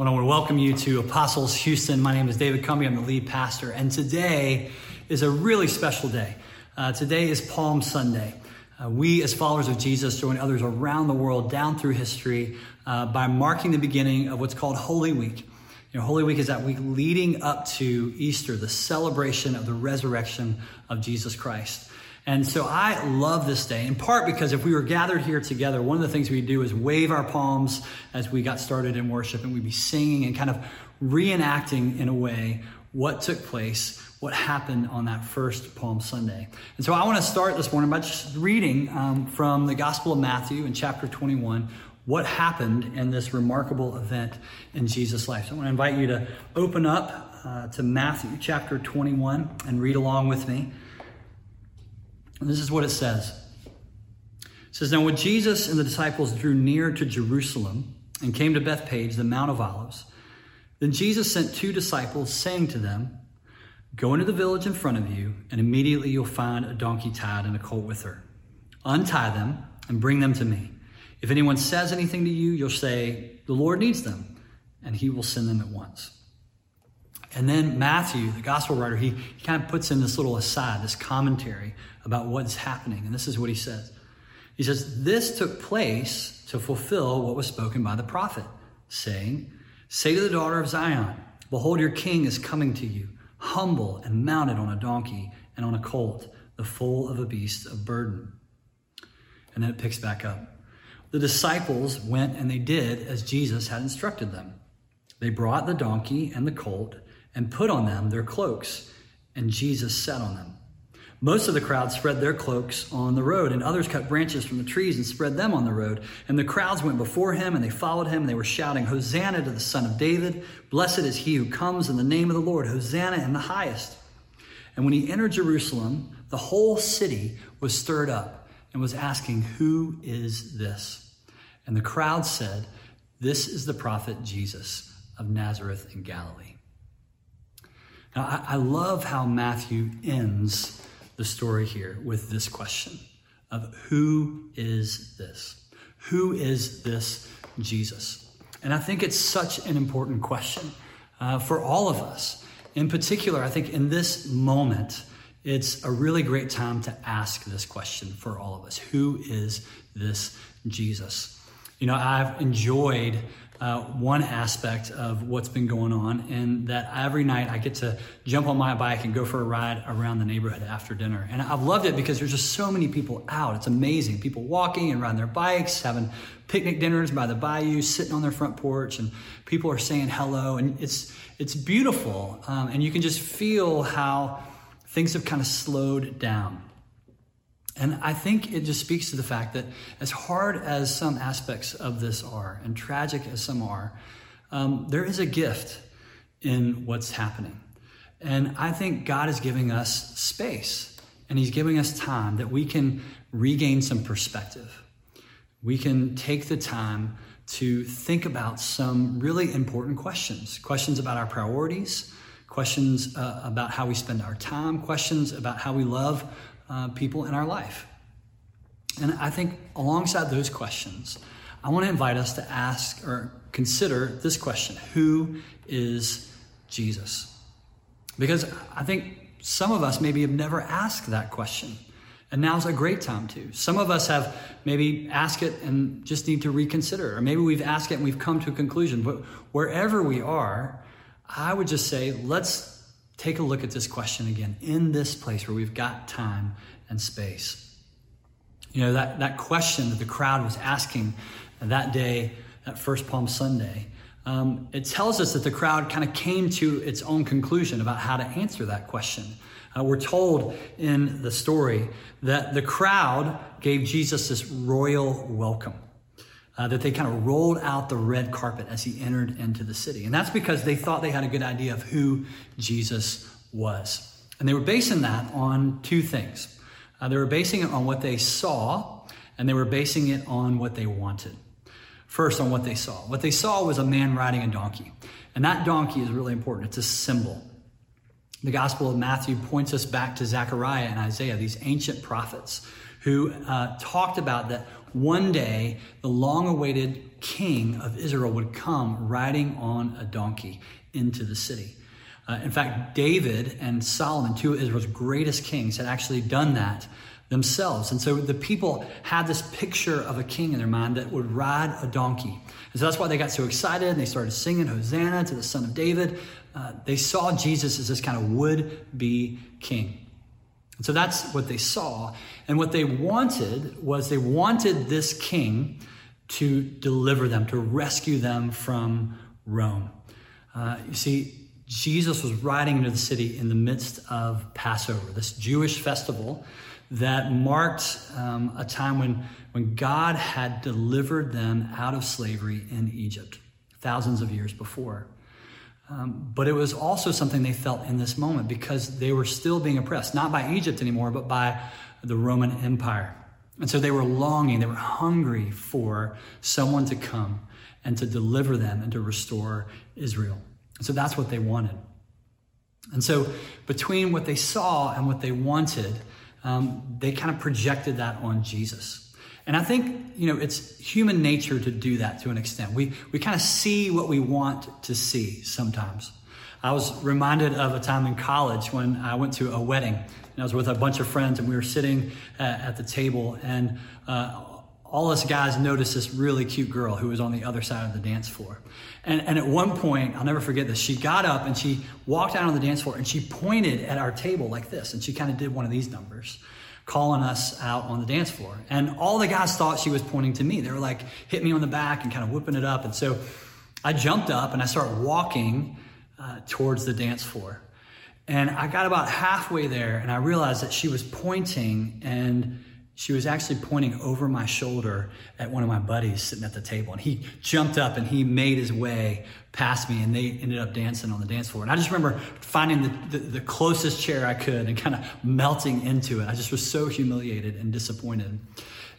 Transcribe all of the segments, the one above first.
I want to welcome you to Apostles Houston. My name is David Cumby. I'm the lead pastor. And today is a really special day. Uh, today is Palm Sunday. Uh, we, as followers of Jesus, join others around the world down through history uh, by marking the beginning of what's called Holy Week. You know, Holy Week is that week leading up to Easter, the celebration of the resurrection of Jesus Christ. And so I love this day, in part because if we were gathered here together, one of the things we'd do is wave our palms as we got started in worship, and we'd be singing and kind of reenacting in a way what took place, what happened on that first Palm Sunday. And so I want to start this morning by just reading um, from the Gospel of Matthew in chapter 21 what happened in this remarkable event in Jesus' life. So I want to invite you to open up uh, to Matthew chapter 21 and read along with me. And this is what it says. It says, Now when Jesus and the disciples drew near to Jerusalem and came to Bethphage, the Mount of Olives, then Jesus sent two disciples, saying to them, Go into the village in front of you, and immediately you'll find a donkey tied and a colt with her. Untie them and bring them to me. If anyone says anything to you, you'll say, The Lord needs them, and he will send them at once. And then Matthew, the gospel writer, he, he kind of puts in this little aside, this commentary about what's happening. And this is what he says. He says, This took place to fulfill what was spoken by the prophet, saying, Say to the daughter of Zion, Behold, your king is coming to you, humble and mounted on a donkey and on a colt, the foal of a beast of burden. And then it picks back up. The disciples went and they did as Jesus had instructed them. They brought the donkey and the colt and put on them their cloaks, and Jesus sat on them. Most of the crowd spread their cloaks on the road, and others cut branches from the trees and spread them on the road. And the crowds went before him, and they followed him, and they were shouting, Hosanna to the Son of David! Blessed is he who comes in the name of the Lord! Hosanna in the highest! And when he entered Jerusalem, the whole city was stirred up and was asking, Who is this? And the crowd said, This is the prophet Jesus of Nazareth in Galilee. Now, I, I love how Matthew ends the story here with this question of who is this? Who is this Jesus? And I think it's such an important question uh, for all of us. In particular, I think in this moment, it's a really great time to ask this question for all of us Who is this Jesus? You know, I've enjoyed uh, one aspect of what's been going on, and that every night I get to jump on my bike and go for a ride around the neighborhood after dinner. And I've loved it because there's just so many people out. It's amazing. People walking and riding their bikes, having picnic dinners by the bayou, sitting on their front porch, and people are saying hello. And it's, it's beautiful. Um, and you can just feel how things have kind of slowed down. And I think it just speaks to the fact that, as hard as some aspects of this are, and tragic as some are, um, there is a gift in what's happening. And I think God is giving us space and He's giving us time that we can regain some perspective. We can take the time to think about some really important questions questions about our priorities, questions uh, about how we spend our time, questions about how we love uh, people in our life. And I think alongside those questions, I want to invite us to ask or consider this question Who is Jesus? Because I think some of us maybe have never asked that question. And now's a great time to. Some of us have maybe asked it and just need to reconsider. Or maybe we've asked it and we've come to a conclusion. But wherever we are, I would just say, let's take a look at this question again in this place where we've got time and space. You know, that, that question that the crowd was asking that day, that first Palm Sunday, um, it tells us that the crowd kind of came to its own conclusion about how to answer that question. Uh, we're told in the story that the crowd gave Jesus this royal welcome. Uh, that they kind of rolled out the red carpet as he entered into the city. And that's because they thought they had a good idea of who Jesus was. And they were basing that on two things. Uh, they were basing it on what they saw, and they were basing it on what they wanted. First, on what they saw. What they saw was a man riding a donkey. And that donkey is really important, it's a symbol. The Gospel of Matthew points us back to Zechariah and Isaiah, these ancient prophets who uh, talked about that one day the long awaited king of Israel would come riding on a donkey into the city. Uh, in fact, David and Solomon, two of Israel's greatest kings, had actually done that themselves. And so the people had this picture of a king in their mind that would ride a donkey. And so that's why they got so excited and they started singing Hosanna to the Son of David. Uh, they saw Jesus as this kind of would be king. And so that's what they saw. And what they wanted was they wanted this king to deliver them, to rescue them from Rome. Uh, you see, Jesus was riding into the city in the midst of Passover, this Jewish festival that marked um, a time when, when God had delivered them out of slavery in Egypt thousands of years before. Um, but it was also something they felt in this moment because they were still being oppressed, not by Egypt anymore, but by the Roman Empire. And so they were longing, they were hungry for someone to come and to deliver them and to restore Israel. And so that's what they wanted. And so between what they saw and what they wanted, um, they kind of projected that on Jesus. And I think, you know, it's human nature to do that to an extent. We, we kind of see what we want to see sometimes. I was reminded of a time in college when I went to a wedding and I was with a bunch of friends and we were sitting at, at the table and uh, all us guys noticed this really cute girl who was on the other side of the dance floor. And, and at one point, I'll never forget this, she got up and she walked out on the dance floor and she pointed at our table like this. And she kind of did one of these numbers, calling us out on the dance floor. And all the guys thought she was pointing to me. They were like, hit me on the back and kind of whooping it up. And so I jumped up and I started walking uh, towards the dance floor. And I got about halfway there and I realized that she was pointing and she was actually pointing over my shoulder at one of my buddies sitting at the table. And he jumped up and he made his way past me and they ended up dancing on the dance floor. And I just remember finding the, the, the closest chair I could and kind of melting into it. I just was so humiliated and disappointed.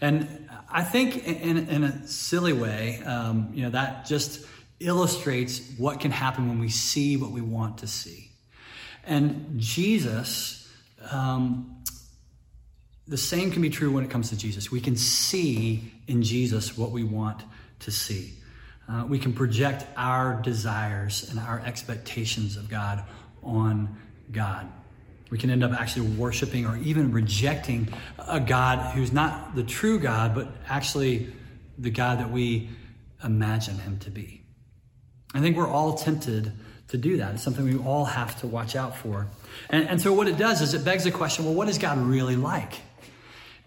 And I think in, in a silly way, um, you know, that just illustrates what can happen when we see what we want to see. And Jesus, um, the same can be true when it comes to Jesus. We can see in Jesus what we want to see. Uh, we can project our desires and our expectations of God on God. We can end up actually worshiping or even rejecting a God who's not the true God, but actually the God that we imagine him to be. I think we're all tempted to do that. It's something we all have to watch out for. And, and so, what it does is it begs the question well, what is God really like?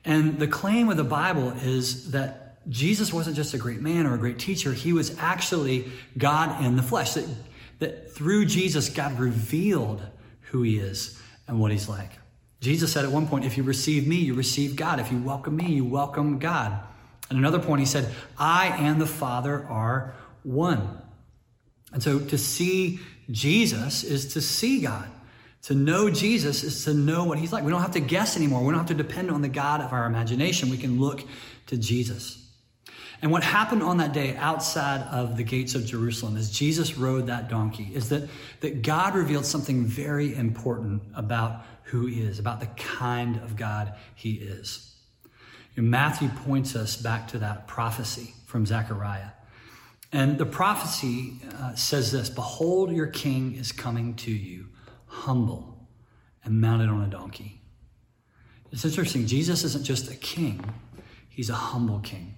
And the claim of the Bible is that Jesus wasn't just a great man or a great teacher, he was actually God in the flesh. That, that through Jesus, God revealed who he is and what he's like. Jesus said at one point, if you receive me, you receive God. If you welcome me, you welcome God. At another point, he said, I and the Father are one. And so to see Jesus is to see God. To know Jesus is to know what he's like. We don't have to guess anymore. We don't have to depend on the God of our imagination. We can look to Jesus. And what happened on that day outside of the gates of Jerusalem as Jesus rode that donkey is that, that God revealed something very important about who he is, about the kind of God he is. And Matthew points us back to that prophecy from Zechariah. And the prophecy uh, says this Behold, your king is coming to you humble, and mounted on a donkey. It's interesting. Jesus isn't just a king, he's a humble king.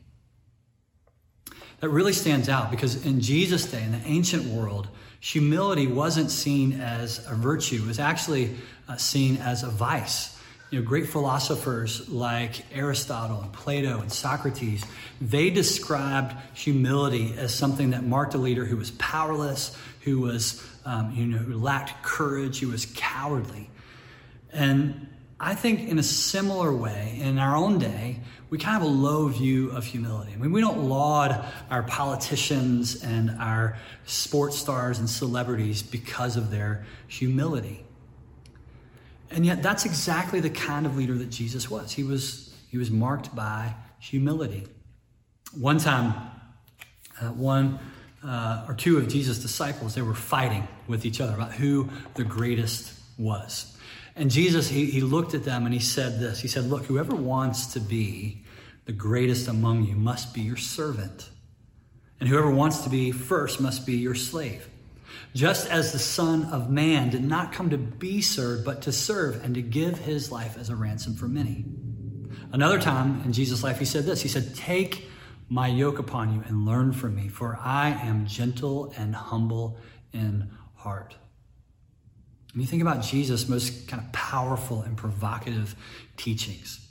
That really stands out because in Jesus' day, in the ancient world, humility wasn't seen as a virtue, it was actually uh, seen as a vice. You know, great philosophers like Aristotle and Plato and Socrates, they described humility as something that marked a leader who was powerless, who was um, you know, who lacked courage, who was cowardly. And I think in a similar way, in our own day, we kind of have a low view of humility. I mean, we don't laud our politicians and our sports stars and celebrities because of their humility. And yet that's exactly the kind of leader that Jesus was. He was, he was marked by humility. One time, uh, one uh, or two of Jesus' disciples, they were fighting with each other about who the greatest was. And Jesus, he, he looked at them and he said this He said, Look, whoever wants to be the greatest among you must be your servant. And whoever wants to be first must be your slave. Just as the Son of Man did not come to be served, but to serve and to give his life as a ransom for many. Another time in Jesus' life, he said this He said, Take my yoke upon you and learn from me, for I am gentle and humble in heart. When you think about Jesus' most kind of powerful and provocative teachings,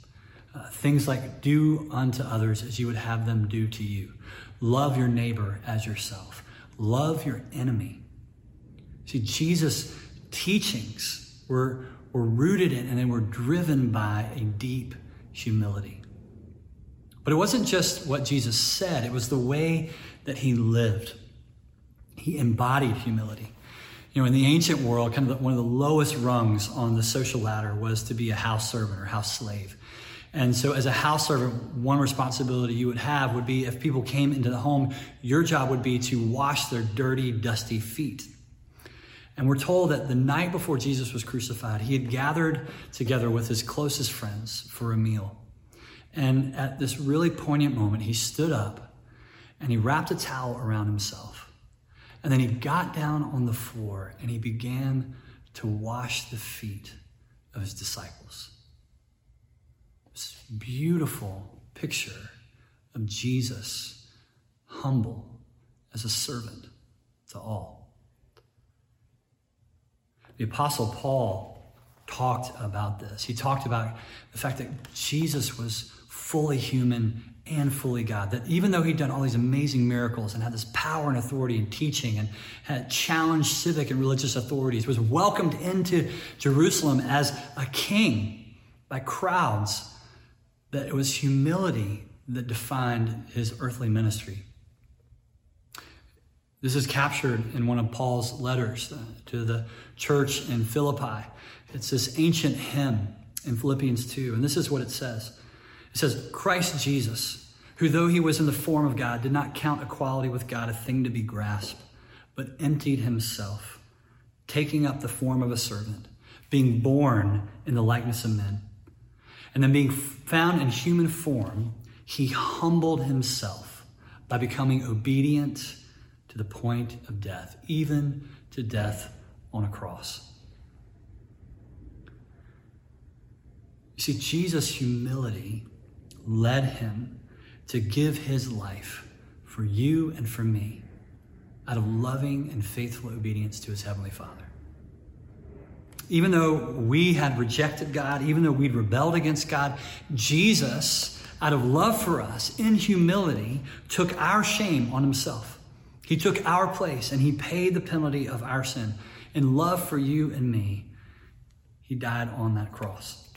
uh, things like do unto others as you would have them do to you, love your neighbor as yourself, love your enemy. See, Jesus' teachings were, were rooted in and they were driven by a deep humility. But it wasn't just what Jesus said, it was the way that he lived. He embodied humility. You know, in the ancient world, kind of one of the lowest rungs on the social ladder was to be a house servant or house slave. And so, as a house servant, one responsibility you would have would be if people came into the home, your job would be to wash their dirty, dusty feet. And we're told that the night before Jesus was crucified, he had gathered together with his closest friends for a meal. And at this really poignant moment, he stood up and he wrapped a towel around himself. And then he got down on the floor and he began to wash the feet of his disciples. This beautiful picture of Jesus, humble as a servant to all. The Apostle Paul talked about this. He talked about the fact that Jesus was fully human and fully God. That even though he'd done all these amazing miracles and had this power and authority and teaching and had challenged civic and religious authorities, was welcomed into Jerusalem as a king by crowds, that it was humility that defined his earthly ministry. This is captured in one of Paul's letters uh, to the church in Philippi. It's this ancient hymn in Philippians 2, and this is what it says. It says, Christ Jesus, who though he was in the form of God, did not count equality with God a thing to be grasped, but emptied himself, taking up the form of a servant, being born in the likeness of men. And then being found in human form, he humbled himself by becoming obedient to the point of death, even to death on a cross. You see, Jesus' humility led him to give his life for you and for me out of loving and faithful obedience to his heavenly Father. Even though we had rejected God, even though we'd rebelled against God, Jesus, out of love for us, in humility, took our shame on himself. He took our place and he paid the penalty of our sin. In love for you and me, he died on that cross.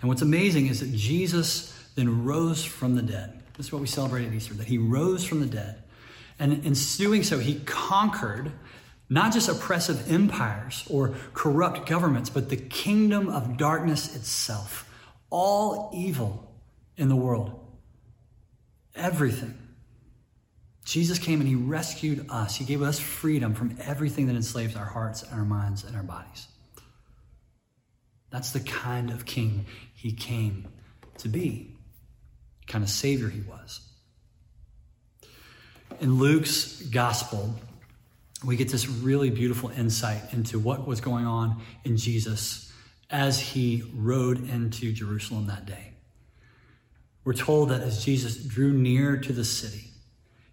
And what's amazing is that Jesus then rose from the dead. This is what we celebrate at Easter, that he rose from the dead. And in doing so, he conquered not just oppressive empires or corrupt governments, but the kingdom of darkness itself. All evil in the world. Everything. Jesus came and he rescued us. He gave us freedom from everything that enslaves our hearts and our minds and our bodies. That's the kind of king he came to be, kind of savior he was. In Luke's gospel, we get this really beautiful insight into what was going on in Jesus as he rode into Jerusalem that day. We're told that as Jesus drew near to the city,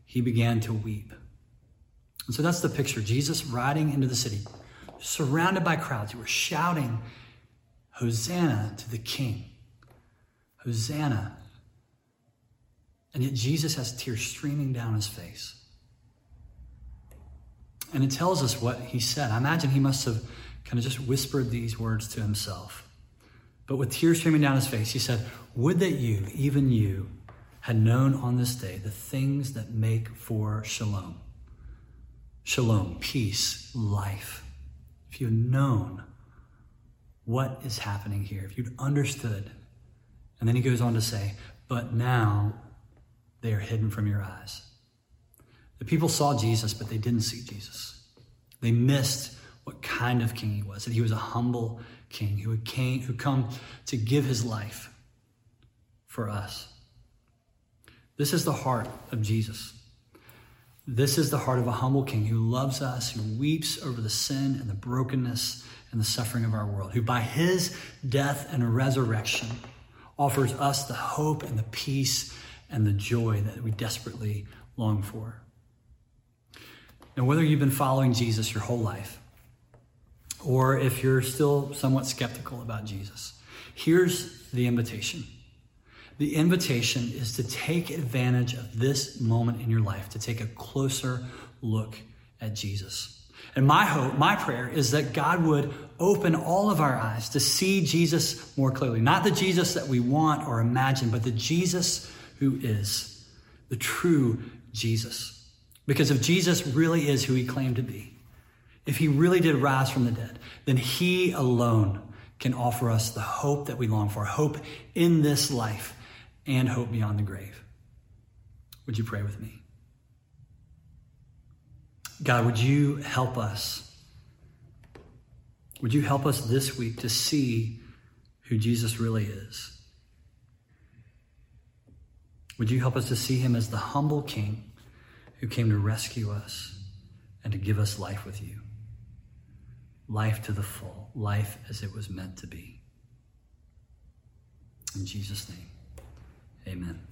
he began to weep. And so that's the picture Jesus riding into the city, surrounded by crowds who were shouting Hosanna to the King. Hosanna. And yet Jesus has tears streaming down his face. And it tells us what he said. I imagine he must have kind of just whispered these words to himself. But with tears streaming down his face, he said, Would that you, even you, had known on this day the things that make for shalom. Shalom, peace, life. If you had known what is happening here, if you'd understood. And then he goes on to say, But now they are hidden from your eyes. The people saw Jesus, but they didn't see Jesus. They missed what kind of king he was, that he was a humble king who came, who come to give his life for us. This is the heart of Jesus. This is the heart of a humble king who loves us, who weeps over the sin and the brokenness and the suffering of our world, who by his death and resurrection offers us the hope and the peace and the joy that we desperately long for. And whether you've been following Jesus your whole life, or if you're still somewhat skeptical about Jesus, here's the invitation. The invitation is to take advantage of this moment in your life, to take a closer look at Jesus. And my hope, my prayer is that God would open all of our eyes to see Jesus more clearly. Not the Jesus that we want or imagine, but the Jesus who is the true Jesus. Because if Jesus really is who he claimed to be, if he really did rise from the dead, then he alone can offer us the hope that we long for hope in this life and hope beyond the grave. Would you pray with me? God, would you help us? Would you help us this week to see who Jesus really is? Would you help us to see him as the humble king who came to rescue us and to give us life with you? Life to the full, life as it was meant to be. In Jesus' name. Amen.